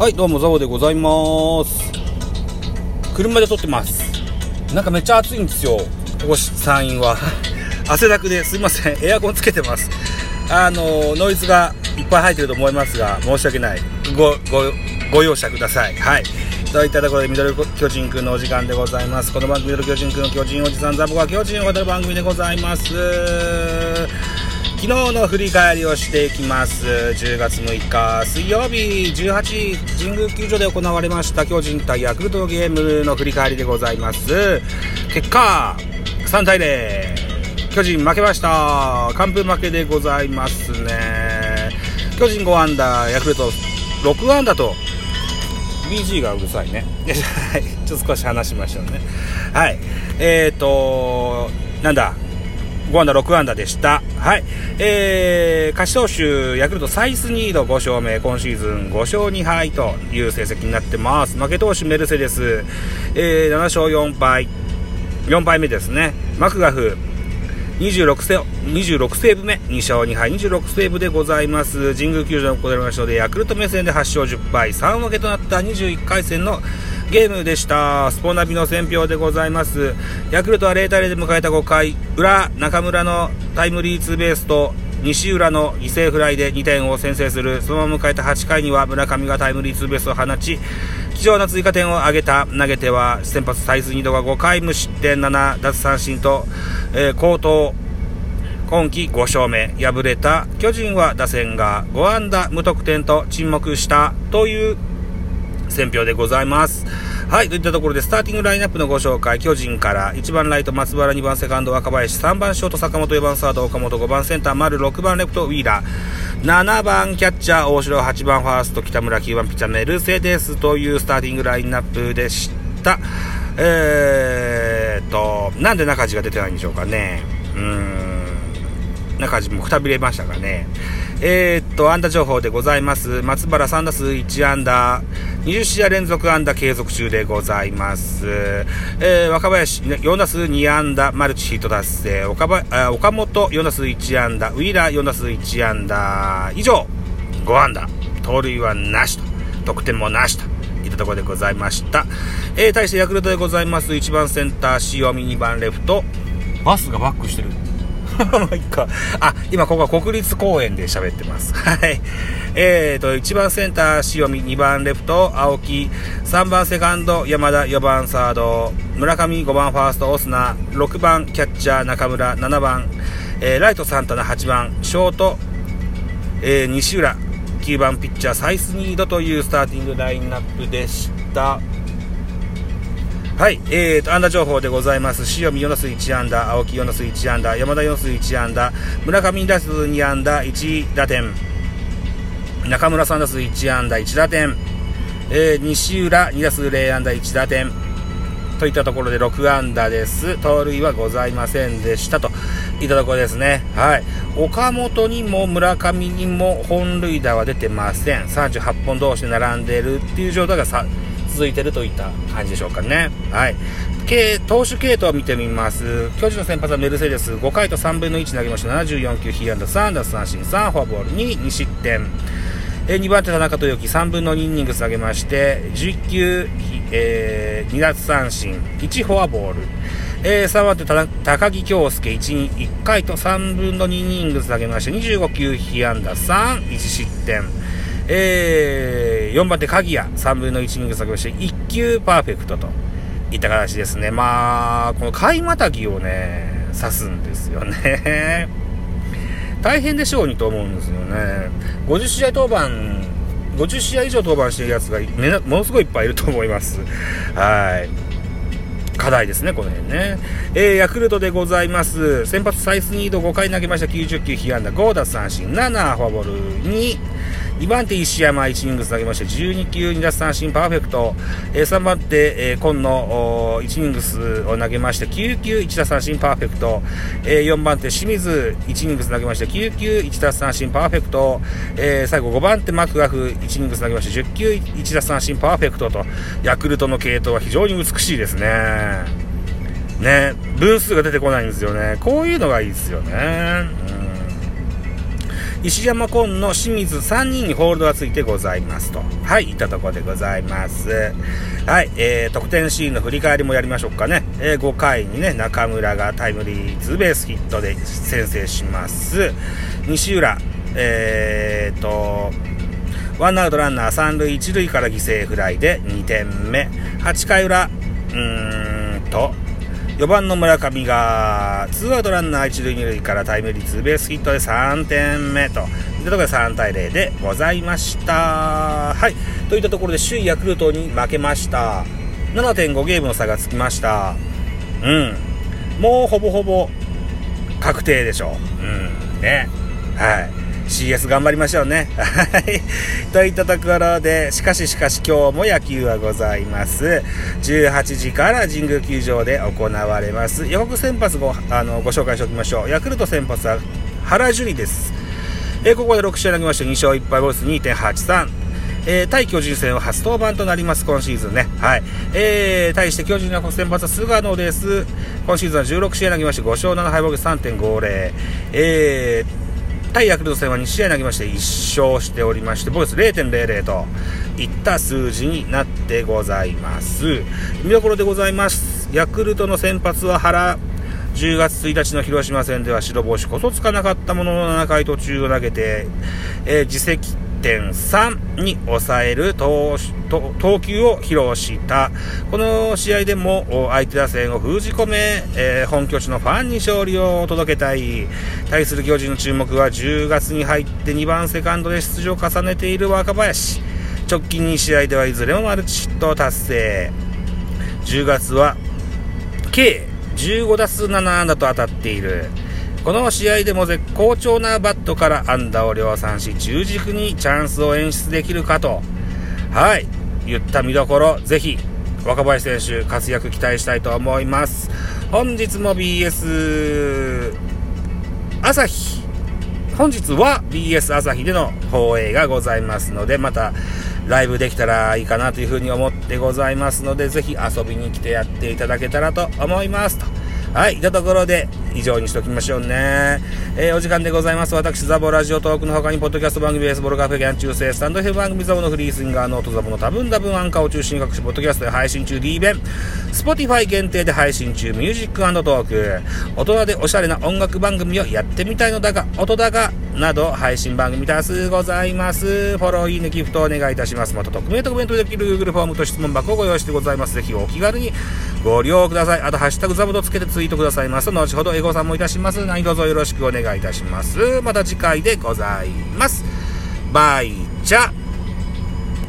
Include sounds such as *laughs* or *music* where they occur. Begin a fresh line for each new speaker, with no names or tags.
はい、どうも、ザボでございます。車で撮ってます。なんかめっちゃ暑いんですよ。ここ山陰は。*laughs* 汗だくですいません。エアコンつけてます。あの、ノイズがいっぱい入ってると思いますが、申し訳ない。ご、ご、ご容赦ください。はい。といったところで、ミドル巨人くんのお時間でございます。この番組、ミドル巨人くんの巨人おじさんザボが巨人を語る番組でございます。昨日の振り返りをしていきます。10月6日水曜日18神宮球場で行われました巨人対ヤクルトゲームの振り返りでございます。結果3対0巨人負けました。完封負けでございますね。巨人5安打ヤクルト6安打と。BG がうるさいね。はい。ちょっと少し話しましょうね。はい。えーとなんだ？5安打6安打でした。はい。えー、勝ち投手、ヤクルトサイスニード5勝目、今シーズン5勝2敗という成績になってます。負け投手メルセデス、えー、7勝4敗、4敗目ですね。マクガフ、26セ26セーブ目、2勝2敗、26セーブでございます。神宮球場で行われましたので、ヤクルト目線で8勝10敗、3分けとなった21回戦のゲームでした。スポナビの選評でございます。ヤクルトは0対0で迎えた5回、裏、中村のタイムリーツーベースと、西浦の犠牲フライで2点を先制する。そのまま迎えた8回には村上がタイムリーツーベースを放ち、貴重な追加点を挙げた投げては先発サイズ2度が5回無失点7奪三振と、えー好投今季5勝目敗れた巨人は打線が5安打無得点と沈黙したという選評でございます。はい、といったところで、スターティングラインナップのご紹介、巨人から、1番ライト松原、2番セカンド若林、3番ショート坂本、4番サード岡本、5番センター丸、6番レフトウィーラー、7番キャッチャー大城、8番ファースト北村、9番ピッチャーメルセデスというスターティングラインナップでした。えーと、なんで中地が出てないんでしょうかね。うーん。中地もくたびれましたかね。えー、っと、安打情報でございます。松原3打数1安打、20試合連続安打継続中でございます。えー、若林4打数2安打、マルチヒット達成、岡岡本4打数1安打、ウィーラー4打数1安打、以上、5安打、盗塁はなしと、得点もなしと。いったところでございました。えー、対してヤクルトでございます。1番センター、塩見、2番レフト。バスがバックしてる。まあいいか。あ、今ここは国立公園で喋ってます。はい。えーと、1番センター、塩見、2番レフト、青木、3番セカンド、山田、4番サード、村上、5番ファースト、オスナ、6番キャッチャー、中村、7番、えーライト、サンタナ、8番、ショート、えー西浦、9番ピッチャー、サイスニードというスターティングラインナップでした。はい、えーと、安打情報でございます。塩見4打数1安打、青木4打数1安打、山田4打数1安打、村上2打数2安打、1打点、中村3打数1安打、1打点、えー西浦2打数0安打、1打点、といったところで6安打です。盗塁はございませんでしたといったところですね。はい。岡本にも村上にも本塁打は出てません。38本同士並んでるっていう状態がさ続いてるといった感じでしょうかね。はい。投手系統を見てみます。巨人の先発はメルセデス。5回と3分の1投げました。74球、被安打3奪三振3、フォアボール2、2失点。え2番手田中豊樹3分の2イニングス上げまして11球、えー2奪三振1フォアボール、えー3番手高木京介 1, 1回と3分の2イニングス上げまして25球被安打31失点えー4番手鍵谷3分の1イニングス上げまして1球パーフェクトといった形ですねまあこの買いまたぎをね刺すんですよね *laughs* 大変でしょうにと思うんですよね。50試合登板、50試合以上登板してるやつがものすごいいっぱいいると思います。はい。課題ですね、この辺ね。えー、ヤクルトでございます。先発サイスニード5回投げました。90球、被安打5奪三振7、フォアボール2、2番手石山1イニングス投げまして12球2奪三振パーフェクト、えー3番手、えー今野1イニングスを投げまして9球1奪三振パーフェクト、えー4番手清水1イニングス投げまして9球1奪三振パーフェクト、えー最後5番手マクガフ1イニングス投げまして10球1奪三振パーフェクトと。ヤクルトの系統は非常に美しいですね。ね分数が出てこないんですよね。こういうのがいいですよね、うん。石山紺の清水3人にホールドがついてございますと。はい、いったところでございます。はい、えー、得点シーンの振り返りもやりましょうかね。えー、5回にね、中村がタイムリーツーベースヒットで先制します。西浦、えーと、ワンアウトランナー3塁1塁から犠牲フライで2点目。8回裏、うーんと、4番の村上が、ツーアウトランナー1塁2塁からタイムリーツーベースヒットで3点目と、いったところで3対0でございました。はい。といったところで首位ヤクルトに負けました。7.5ゲームの差がつきました。うん。もうほぼほぼ確定でしょう。うん。ね。はい。CS 頑張りましょうね。はい。といったところで、しかししかし今日も野球はございます。18時から神宮球場で行われます。予告先発ごあのご紹介しておきましょう。ヤクルト先発は原樹里です。えー、ここで6試合投げまして2勝1敗ボイス2.83。えー、対巨人戦は初登板となります、今シーズンね。はい。えー、対して巨人の先発は菅野です。今シーズンは16試合投げまして5勝7敗ボイス3.50。えー、対ヤクルト戦は2試合投げまして1勝しておりまして、ボイス0.00といった数字になってございます。見どころでございます。ヤクルトの先発は原、10月1日の広島戦では白星こそつかなかったものの7回途中を投げて、えー、自責1.3に抑える投球を披露した。この試合でも相手打線を封じ込め、えー、本拠地のファンに勝利を届けたい。対する巨人の注目は10月に入って2番セカンドで出場を重ねている若林。直近2試合ではいずれもマルチヒットを達成。10月は計15打数7安打と当たっている。この試合でも絶好調なバットから安打を量産し、中軸にチャンスを演出できるかと、はい、言った見どころ、ぜひ、若林選手、活躍期待したいと思います。本日も BS 朝日、本日は BS 朝日での放映がございますので、またライブできたらいいかなというふうに思ってございますので、ぜひ遊びに来てやっていただけたらと思いますと。はい、いたところで、以上にしておきましょうね。えー、お時間でございます。私、ザボラジオトークの他に、ポッドキャスト番組、ベースボールカフェ、ギャン中世、スタンドヘブ番組、ザボのフリースインガー、ノートザボの多分多分アンカーを中心に各種ポッドキャストで配信中、D 弁、スポティファイ限定で配信中、ミュージックトーク、大人でおしゃれな音楽番組をやってみたいのだが、音だが、など配信番組多数ございます。フォロー、いいね、ギフトお願いいたします。また、匿名とコメントできる Google フォームと質問箱をご用意してございます。ぜひお気軽にご利用ください。あと、ハッシュタグザボとつけてツイートくださいます。後ほどエゴサもいたします。何卒よろしくお願いいたします。また次回でございます。バイチャ